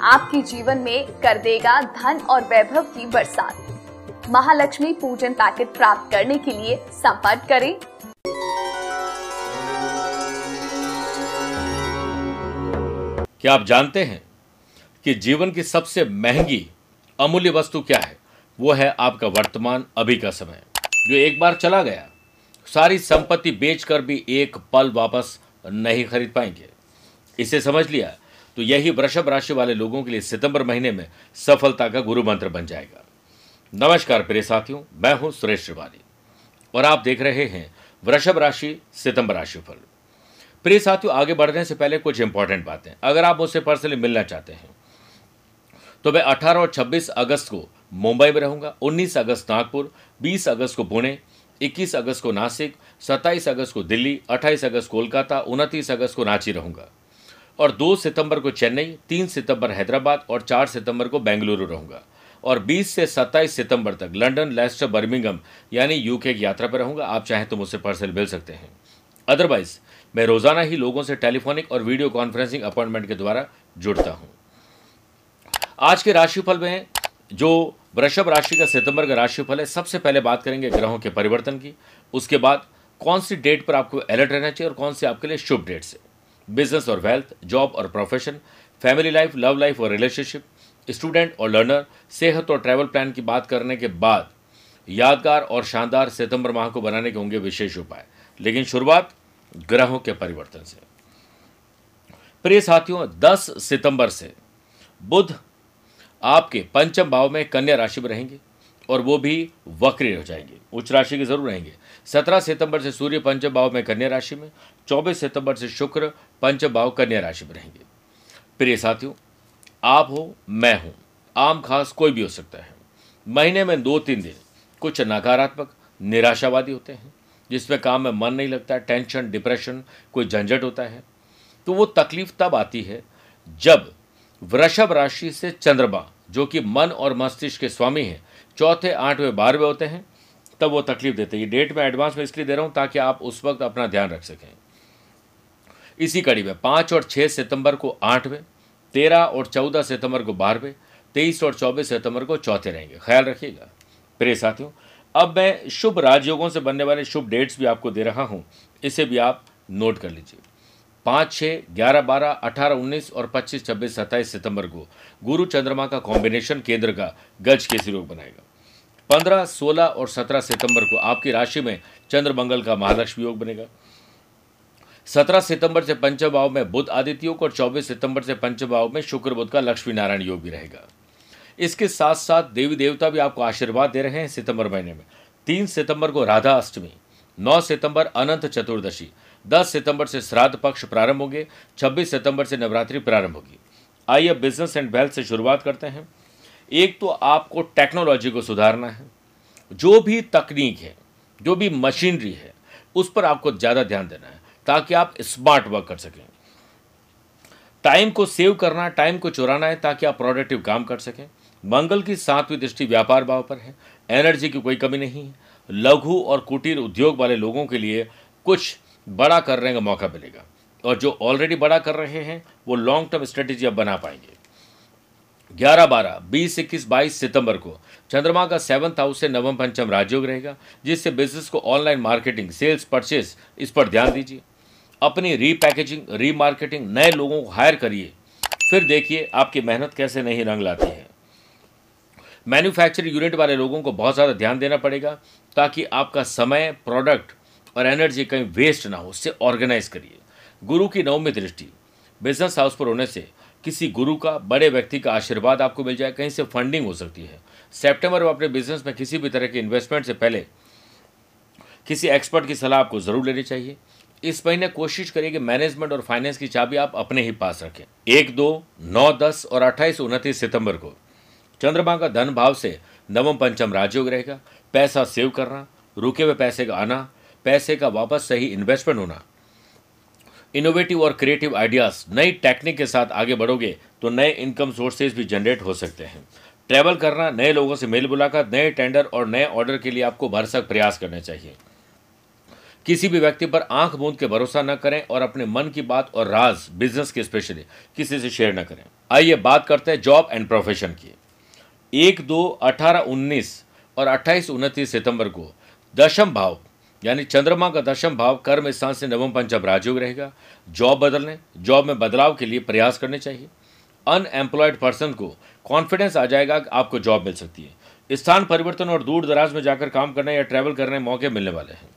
आपके जीवन में कर देगा धन और वैभव की बरसात। महालक्ष्मी पूजन पैकेट प्राप्त करने के लिए संपर्क करें। क्या आप जानते हैं कि जीवन की सबसे महँगी अमूल्य वस्तु क्या है? वो है आपका वर्तमान अभी का समय, जो एक बार चला गया। सारी संपत्ति बेचकर भी एक पल वापस नहीं खरीद पाएँगे। इसे समझ लिया तो यही वृषभ राशि वाले लोगों के लिए सितंबर महीने में सफलता का गुरु मंत्र बन जाएगा। नमस्कार प्रिय साथियों, मैं हूँ सुरेश त्रिवारी और आप देख रहे हैं वृषभ राशि, सितंबर राशि फल। प्रिय साथियों, आगे बढ़ने से पहले कुछ इंपॉर्टेंट बातें। अगर आप मुझसे पर्सनली मिलना चाहते हैं तो मैं 18 और 26 अगस्त को मुंबई में रहूँगा 19 अगस्त नागपुर 20 अगस्त को पुणे 21 अगस्त को नासिक 27 अगस्त को दिल्ली 28 अगस्त कोलकाता 29 अगस्त को रांची रहूँगा। और दो सितंबर को चेन्नई, तीन सितंबर हैदराबाद और चार सितंबर को बेंगलुरु रहूँगा। और 20 से 27 सितंबर तक लंदन लेस्टर, बर्मिंगम, यानी यूके की यात्रा पर रहूँगा। आप चाहें तो मुझसे पर्सल मिल सकते हैं। अदरवाइज़ मैं रोज़ाना ही लोगों से टेलीफोनिक और वीडियो कॉन्फ्रेंसिंग अपॉइंटमेंट के द्वारा जुड़ता हूँ। आज के राशिफल में, जो वृषभ राशि का सितंबर का राशिफल है, सबसे पहले बात करेंगे ग्रहों के परिवर्तन की। उसके बाद, कौन सी डेट पर आपको अलर्ट रहना चाहिए और कौन सी आपके लिए शुभ डेट से। बिज़नेस और वेल्थ जॉब और profession family life love life और रिलेशनशिप स्टूडेंट और लर्नर सेहत और ट्रैवल प्लान की बात करने के बाद यादगार और शानदार सितंबर माह को बनाने के होंगे विशेष उपाय। लेकिन शुरुआत ग्रहों के परिवर्तन से। प्रिय साथियों 10 सितंबर से बुध आपके पंचम भाव में कन्या राशि में रहेंगे। और वो भी वक्री हो जाएँगे। उच्च राशि के ज़रूर रहेंगे। 17 सितंबर से सूर्य पंचम भाव में कन्या राशि में। 24 सितंबर से शुक्र पंचम भाव कन्या राशि में रहेंगे। प्रिय साथियों, आप हो, मैं हूँ। आम खास कोई भी हो सकता है। महीने में दो तीन दिन कुछ नकारात्मक, निराशावादी होते हैं। जिसमें काम में मन नहीं लगता, टेंशन, डिप्रेशन, कोई झंझट होता है। तो वो तकलीफ़ तब आती है जब वृषभ राशि से चंद्रमा, जो कि मन और मस्तिष्क के स्वामी हैं चौथे आठवें बारहवें होते हैं, तब वो तकलीफ़ देते हैं। ये डेट में एडवांस में इसलिए दे रहा हूँ ताकि आप उस वक्त अपना ध्यान रख सकें। इसी कड़ी में पाँच और छः सितंबर को आठवें, तेरह और चौदह सितंबर को बारहवें, तेईस और चौबीस सितंबर को चौथे रहेंगे। ख्याल रखिएगा। प्रिय साथियों, अब मैं शुभ राजयोगों से बनने वाले शुभ डेट्स भी आपको दे रहा हूँ, इसे भी आप नोट कर लीजिए। पाँच छः ग्यारह, बारह, अठारह, उन्नीस और पच्चीस, छब्बीस, सत्ताईस सितंबर को गुरु चंद्रमा का कॉम्बिनेशन केंद्र का गज के योग बनाएगा। पंद्रह, सोलह और सत्रह सितंबर को आपकी राशि में चंद्र मंगल का महालक्ष्मी योग बनेगा। सत्रह सितंबर से पंचम भाव में बुद्ध आदित्य योग और चौबीस सितंबर से पंचम भाव में शुक्र बुद्ध का लक्ष्मी नारायण योग भी रहेगा। इसके साथ साथ देवी देवता भी आपको आशीर्वाद दे रहे हैं सितंबर महीने में। तीन सितंबर को राधा अष्टमी, नौ सितंबर अनंत चतुर्दशी, दस सितंबर से श्राद्ध पक्ष प्रारंभ होंगे, छब्बीस सितंबर से नवरात्रि प्रारंभ होगी। आइए बिज़नेस एंड वेल्थ से शुरुआत करते हैं। एक तो आपको टेक्नोलॉजी को सुधारना है। जो भी तकनीक है, जो भी मशीनरी है, उस पर आपको ज़्यादा ध्यान देना है, ताकि आप स्मार्ट वर्क कर सकें। टाइम को सेव करना टाइम को चुराना है, ताकि आप प्रोडक्टिव काम कर सकें। मंगल की सातवीं दृष्टि व्यापार भाव पर है। एनर्जी की कोई कमी नहीं है। लघु और कुटीर उद्योग वाले लोगों के लिए कुछ बड़ा करने का मौका मिलेगा। और जो ऑलरेडी बड़ा कर रहे हैं, वो लॉन्ग टर्म स्ट्रेटेजी अब बना पाएँगे। ग्यारह बारह, बीस इक्कीस बाईस सितंबर को चंद्रमा का सेवंथ हाउस से नवम पंचम राजयोग रहेगा, जिससे बिज़नेस को ऑनलाइन मार्केटिंग सेल्स परचेस इस पर ध्यान दीजिए। अपनी रीपैकेजिंग रीमार्केटिंग नए लोगों को हायर करिए। फिर देखिए आपकी मेहनत कैसे नहीं रंग लाती है। मैन्युफैक्चरिंग यूनिट वाले लोगों को बहुत ज़्यादा ध्यान देना पड़ेगा, ताकि आपका समय प्रोडक्ट और एनर्जी कहीं वेस्ट ना हो, उससे ऑर्गेनाइज करिए। गुरु की नवमी दृष्टि बिज़नेस हाउस पर होने से किसी गुरु का, बड़े व्यक्ति का आशीर्वाद आपको मिल जाए, कहीं से फंडिंग हो सकती है। सेप्टेम्बर में अपने बिज़नेस में किसी भी तरह के इन्वेस्टमेंट से पहले किसी एक्सपर्ट की सलाह आपको ज़रूर लेनी चाहिए। इस महीने कोशिश करिए कि मैनेजमेंट और फाइनेंस की चाबी आप अपने ही पास रखें। एक, दो, नौ, दस और अट्ठाईस, उनतीस सितंबर को। चंद्रमा का धन भाव से नवम, पंचम राजयोग रहेगा। पैसा सेव करना, रुके हुए पैसे का आना, पैसे का वापस सही इन्वेस्टमेंट होना। इनोवेटिव और क्रिएटिव आइडियाज़ नई टेक्निक के साथ आगे बढ़ोगे तो नए इनकम सोर्सेज भी जनरेट हो सकते हैं। ट्रैवल करना, नए लोगों से मेल मुलाकात, नए टेंडर और नए ऑर्डर के लिए आपको भरसक प्रयास करने चाहिए। किसी भी व्यक्ति पर आँख मूंद के भरोसा न करें और अपने मन की बात और राज बिज़नेस के स्पेशली किसी से शेयर न करें। आइए बात करते हैं जॉब एंड प्रोफेशन की। एक दो अठारह उन्नीस और अट्ठाईस उनतीस सितंबर को दशम भाव यानी चंद्रमा का दशम भाव कर्म स्थान से नवम पंचम राजयोग रहेगा। जॉब बदलने, जॉब में बदलाव के लिए प्रयास करने चाहिए। अनएम्प्लॉयड पर्सन को कॉन्फिडेंस आ जाएगा कि आपको जॉब मिल सकती है। स्थान परिवर्तन और दूर दराज में जाकर काम करने या ट्रैवल करने मौके मिलने वाले हैं।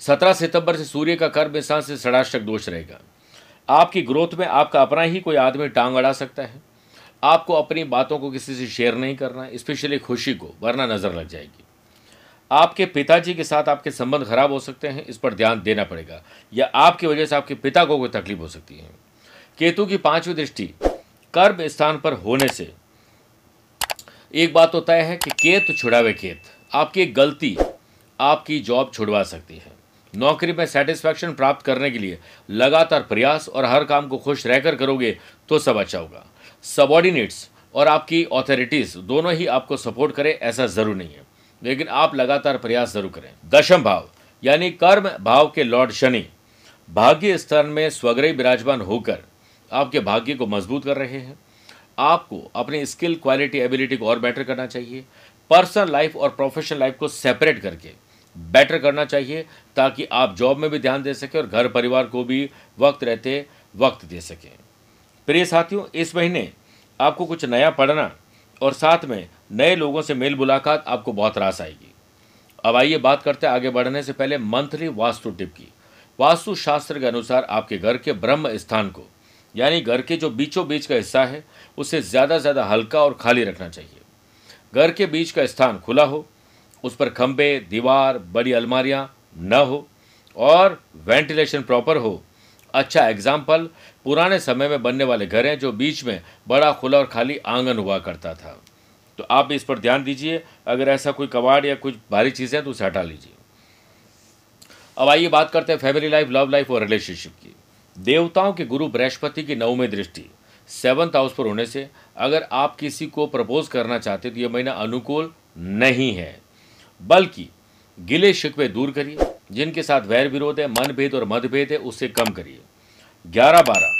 सत्रह सितंबर से सूर्य का कर्म स्थान से षडाष्टक दोष रहेगा। आपकी ग्रोथ में आपका अपना ही कोई आदमी टांग अड़ा सकता है। आपको अपनी बातों को किसी से शेयर नहीं करना, स्पेशली खुशी को, वरना नज़र लग जाएगी। आपके पिताजी के साथ आपके संबंध खराब हो सकते हैं, इस पर ध्यान देना पड़ेगा। या आपकी वजह से आपके पिता को कोई तकलीफ़ हो सकती है। केतु की पांचवी दृष्टि, कर्म स्थान पर होने से। एक बात तो तय है कि केत छुड़ावे केत। आपकी गलती आपकी जॉब छुड़वा सकती है। नौकरी में सेटिस्फैक्शन प्राप्त करने के लिए लगातार प्रयास और हर काम को खुश रहकर करोगे तो सब अच्छा होगा। सबॉर्डिनेट्स और आपकी ऑथोरिटीज दोनों ही आपको सपोर्ट करें, ऐसा ज़रूर नहीं है। लेकिन आप लगातार प्रयास ज़रूर करें। दशम भाव, यानी कर्म भाव के लॉर्ड शनि, भाग्य स्थान में स्वग्रही विराजमान होकर आपके भाग्य को मज़बूत कर रहे हैं। आपको अपनी स्किल, क्वालिटी, एबिलिटी को और बेटर करना चाहिए। पर्सनल लाइफ और प्रोफेशनल लाइफ को सेपरेट करके बेटर करना चाहिए, ताकि आप जॉब में भी ध्यान दे सकें और घर परिवार को भी वक्त रहते वक्त दे सकें। प्रिय साथियों, इस महीने आपको कुछ नया पढ़ना और साथ में नए लोगों से मेल मुलाकात आपको बहुत रास आएगी। अब आइए बात करते हैं आगे बढ़ने से पहले मंथली वास्तु टिप की। वास्तु शास्त्र के अनुसार आपके घर के ब्रह्म स्थान को, यानी घर के जो बीचों बीच का हिस्सा है, उसे ज़्यादा से ज़्यादा हल्का और खाली रखना चाहिए। घर के बीच का स्थान खुला हो, उस पर खंबे दीवार, बड़ी अलमारियाँ न हो और वेंटिलेशन प्रॉपर हो अच्छा एग्ज़ाम्पल पुराने समय में बनने वाले घर हैं जो बीच में बड़ा, खुला और खाली आँगन हुआ करता था। तो आप इस पर ध्यान दीजिए। अगर ऐसा कोई कबाड़ या कुछ भारी चीज़ें हैं तो उसे हटा लीजिए। अब आइए बात करते हैं फैमिली लाइफ लव लाइफ और रिलेशनशिप की। देवताओं के गुरु बृहस्पति की नवमी दृष्टि सेवंथ हाउस पर होने से अगर आप किसी को प्रपोज करना चाहते तो यह महीना अनुकूल नहीं है। बल्कि गिले शिकवे दूर करिए। जिनके साथ वैर विरोध है, मनभेद और मतभेद है, उससे कम करिए। ग्यारह बारह,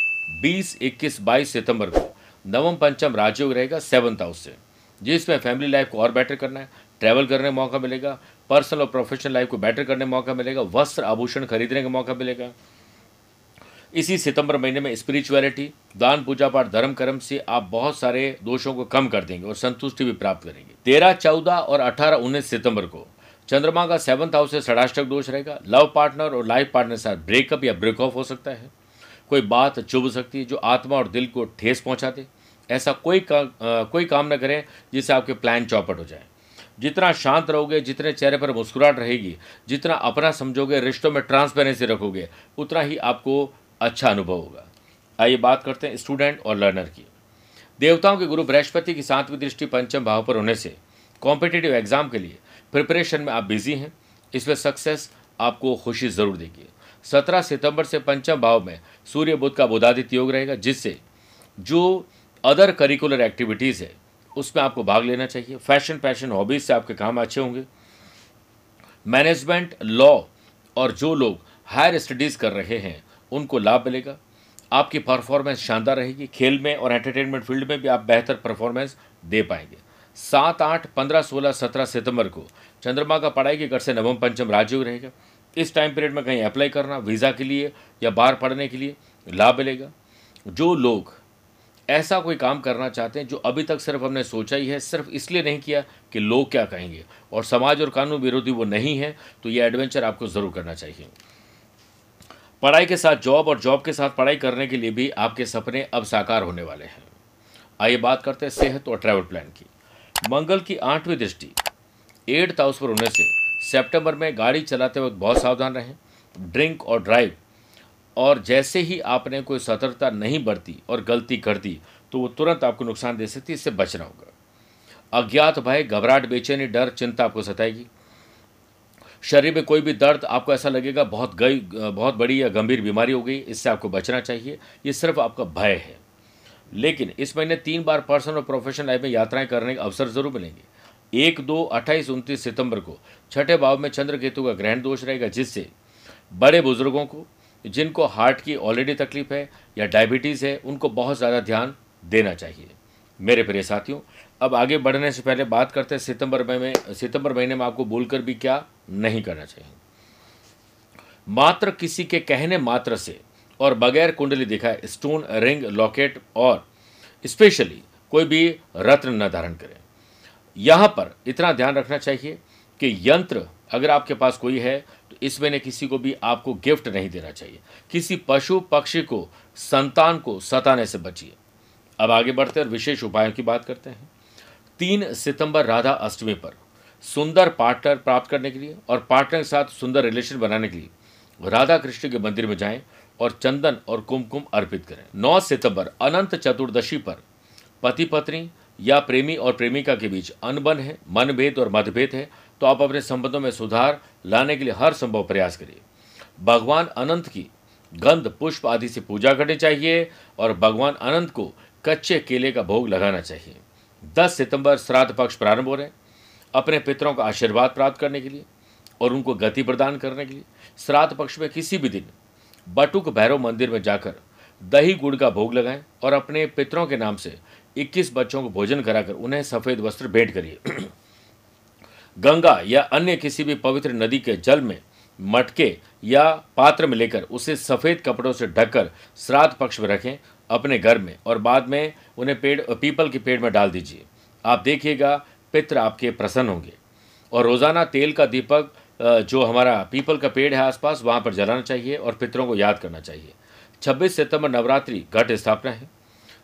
बीस, इक्कीस, बाईस सितंबर को नवम पंचम राजयोग रहेगा सेवंथ हाउस से। जिसमें फैमिली लाइफ को और बेटर करना है ट्रैवल करने का मौका मिलेगा पर्सनल और प्रोफेशनल लाइफ को बेटर करने का मौका मिलेगा, वस्त्र आभूषण खरीदने का मौका मिलेगा। इसी सितंबर महीने में स्पिरिचुअलिटी दान, पूजा पाठ, धर्म, कर्म से आप बहुत सारे दोषों को कम कर देंगे और संतुष्टि भी प्राप्त करेंगे। तेरह, चौदह और अठारह, उन्नीस सितंबर को चंद्रमा का सेवंथ हाउस से षडाष्टक दोष रहेगा। लव पार्टनर और लाइफ पार्टनर के साथ ब्रेकअप या ब्रेक ऑफ़ हो सकता है। कोई बात चुभ सकती है जो आत्मा और दिल को ठेस पहुँचा दे ऐसा कोई का, आ, कोई काम न करें जिससे आपके प्लान चौपट हो जाए। जितना शांत रहोगे जितने चेहरे पर मुस्कुराहट रहेगी जितना अपना समझोगे रिश्तों में ट्रांसपेरेंसी रखोगे उतना ही आपको अच्छा अनुभव होगा। आइए बात करते हैं स्टूडेंट और लर्नर की। देवताओं के गुरु बृहस्पति की सातवीं दृष्टि पंचम भाव पर होने से कॉम्पिटेटिव एग्ज़ाम के लिए प्रिपरेशन में आप बिज़ी हैं, इसमें सक्सेस आपको खुशी ज़रूर देगी। सत्रह सितंबर से पंचम भाव में सूर्य बुद्ध का बुधादित्य योग रहेगा, जिससे जो अदर करिकुलर एक्टिविटीज़ है, उसमें आपको भाग लेना चाहिए। फ़ैशन पैशन हॉबीज से आपके काम अच्छे होंगे। मैनेजमेंट लॉ और जो लोग हायर स्टडीज़ कर रहे हैं, उनको लाभ मिलेगा। आपकी परफॉर्मेंस शानदार रहेगी। खेल में और एंटरटेनमेंट फ़ील्ड में भी आप बेहतर परफॉर्मेंस दे पाएँगे। सात आठ पंद्रह सोलह सत्रह सितंबर को चंद्रमा का पढ़ाई के घर से नवम पंचम राजयोग रहेगा। इस टाइम पीरियड में कहीं अप्लाई करना वीज़ा के लिए या बाहर पढ़ने के लिए लाभ मिलेगा। जो लोग ऐसा कोई काम करना चाहते हैं, जो अभी तक सिर्फ़ हमने सोचा ही है, सिर्फ़ इसलिए नहीं किया कि लोग क्या कहेंगे। और समाज और कानून विरोधी वो नहीं है तो ये एडवेंचर आपको ज़रूर करना चाहिए। पढ़ाई के साथ जॉब और जॉब के साथ पढ़ाई करने के लिए भी आपके सपने अब साकार होने वाले हैं। आइए बात करते हैं सेहत और ट्रैवल प्लान की। मंगल की आठवीं दृष्टि। एट्थ हाउस पर होने से सितंबर में गाड़ी चलाते वक्त बहुत सावधान रहें, ड्रिंक और ड्राइव। और जैसे ही आपने कोई सतर्कता नहीं बरती और गलती कर दी तो वो तुरंत आपको नुकसान दे सकती है, इससे बचना होगा। अज्ञात भय, घबराहट, बेचैनी, डर, चिंता आपको सताएगी। शरीर में कोई भी दर्द आपको ऐसा लगेगा, बहुत गई, बहुत बड़ी या गंभीर बीमारी हो गई, इससे आपको बचना चाहिए। ये सिर्फ़ आपका भय है। लेकिन इस महीने तीन बार पर्सनल और प्रोफेशनल लाइफ में यात्राएँ करने के अवसर ज़रूर मिलेंगे। एक, दो, अट्ठाईस, उनतीस सितंबर को। छठे भाव में चंद्र केतु का ग्रहण दोष रहेगा, जिससे बड़े बुज़ुर्गों को, जिनको हार्ट की ऑलरेडी तकलीफ़ है या डायबिटीज़ है, उनको बहुत ज़्यादा ध्यान देना चाहिए। मेरे प्रिय साथियों, अब आगे बढ़ने से पहले बात करते हैं सितंबर में, सितंबर महीने में आपको बोलकर भी क्या नहीं करना चाहिए। मात्र किसी के कहने मात्र से और बगैर कुंडली दिखाए स्टोन रिंग लॉकेट और स्पेशली कोई भी रत्न न धारण करें। यहाँ पर इतना ध्यान रखना चाहिए कि यंत्र अगर आपके पास कोई है तो इसमें ने किसी को भी आपको गिफ्ट नहीं देना चाहिए। किसी पशु, पक्षी को, संतान को सताने से बचिए। अब आगे बढ़ते और विशेष उपायों की बात करते हैं। तीन सितंबर राधा अष्टमी पर सुंदर पार्टनर प्राप्त करने के लिए और पार्टनर के साथ सुंदर रिलेशन बनाने के लिए राधा कृष्ण के मंदिर में जाएँ। और चंदन और कुमकुम अर्पित करें। 9 सितंबर, अनंत चतुर्दशी पर पति पत्नी या प्रेमी और प्रेमिका के बीच अनबन है, मनभेद और मतभेद है तो आप अपने संबंधों में सुधार लाने के लिए हर संभव प्रयास करिए। भगवान अनंत की गंध, पुष्प आदि से पूजा करनी चाहिए और भगवान अनंत को कच्चे केले का भोग लगाना चाहिए। 10 सितंबर, श्राद्ध पक्ष प्रारंभ हो रहे हैं। अपने पितरों का आशीर्वाद प्राप्त करने के लिए और उनको गति प्रदान करने के लिए। श्राद्ध पक्ष में किसी भी दिन बटुक भैरव मंदिर में जाकर दही गुड़ का भोग लगाएँ और अपने पितरों के नाम से 21 बच्चों को भोजन कराकर उन्हें सफ़ेद वस्त्र भेंट करिए। गंगा या अन्य किसी भी पवित्र नदी के जल में मटके या पात्र में लेकर उसे सफ़ेद कपड़ों से ढककर श्राद्ध पक्ष में रखें अपने घर में और बाद में उन्हें पेड़, पीपल के पेड़ में डाल दीजिए। आप देखिएगा पित्र आपके प्रसन्न होंगे। और रोज़ाना तेल का दीपक जो हमारा पीपल का पेड़ है आसपास, वहाँ पर जलाना चाहिए और पितरों को याद करना चाहिए। 26 सितंबर नवरात्रि घट स्थापना है।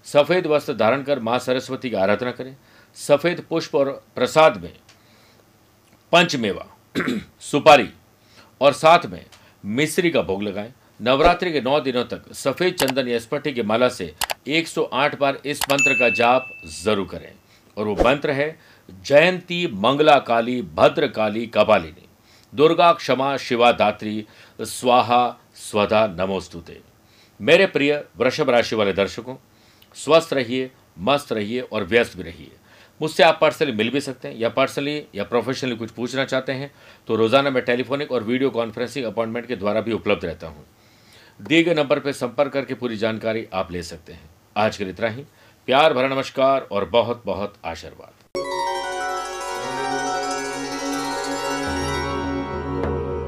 सफ़ेद वस्त्र धारण कर माँ सरस्वती की आराधना करें। सफ़ेद पुष्प और प्रसाद में पंचमेवा, सुपारी और साथ में मिश्री का भोग लगाएँ। नवरात्रि के नौ दिनों तक सफ़ेद चंदन या स्पटी की माला से 108 बार इस मंत्र का जाप ज़रूर करें। और वो मंत्र है, जयंती मंगला काली भद्र काली कपालिनी। दुर्गा क्षमा शिवा दात्री स्वाहा स्वधा नमोस्तुते। मेरे प्रिय वृषभ राशि वाले दर्शकों, स्वस्थ रहिए, मस्त रहिए और व्यस्त भी रहिए। मुझसे आप पर्सनली मिल भी सकते हैं या पर्सनली या प्रोफेशनली कुछ पूछना चाहते हैं तो रोज़ाना मैं टेलीफोनिक और वीडियो कॉन्फ्रेंसिंग अपॉइंटमेंट के द्वारा भी उपलब्ध रहता हूँ। दिए गए नंबर पर संपर्क करके पूरी जानकारी आप ले सकते हैं। आज के लिए इतना ही। प्यार, भरा नमस्कार और बहुत बहुत आशीर्वाद।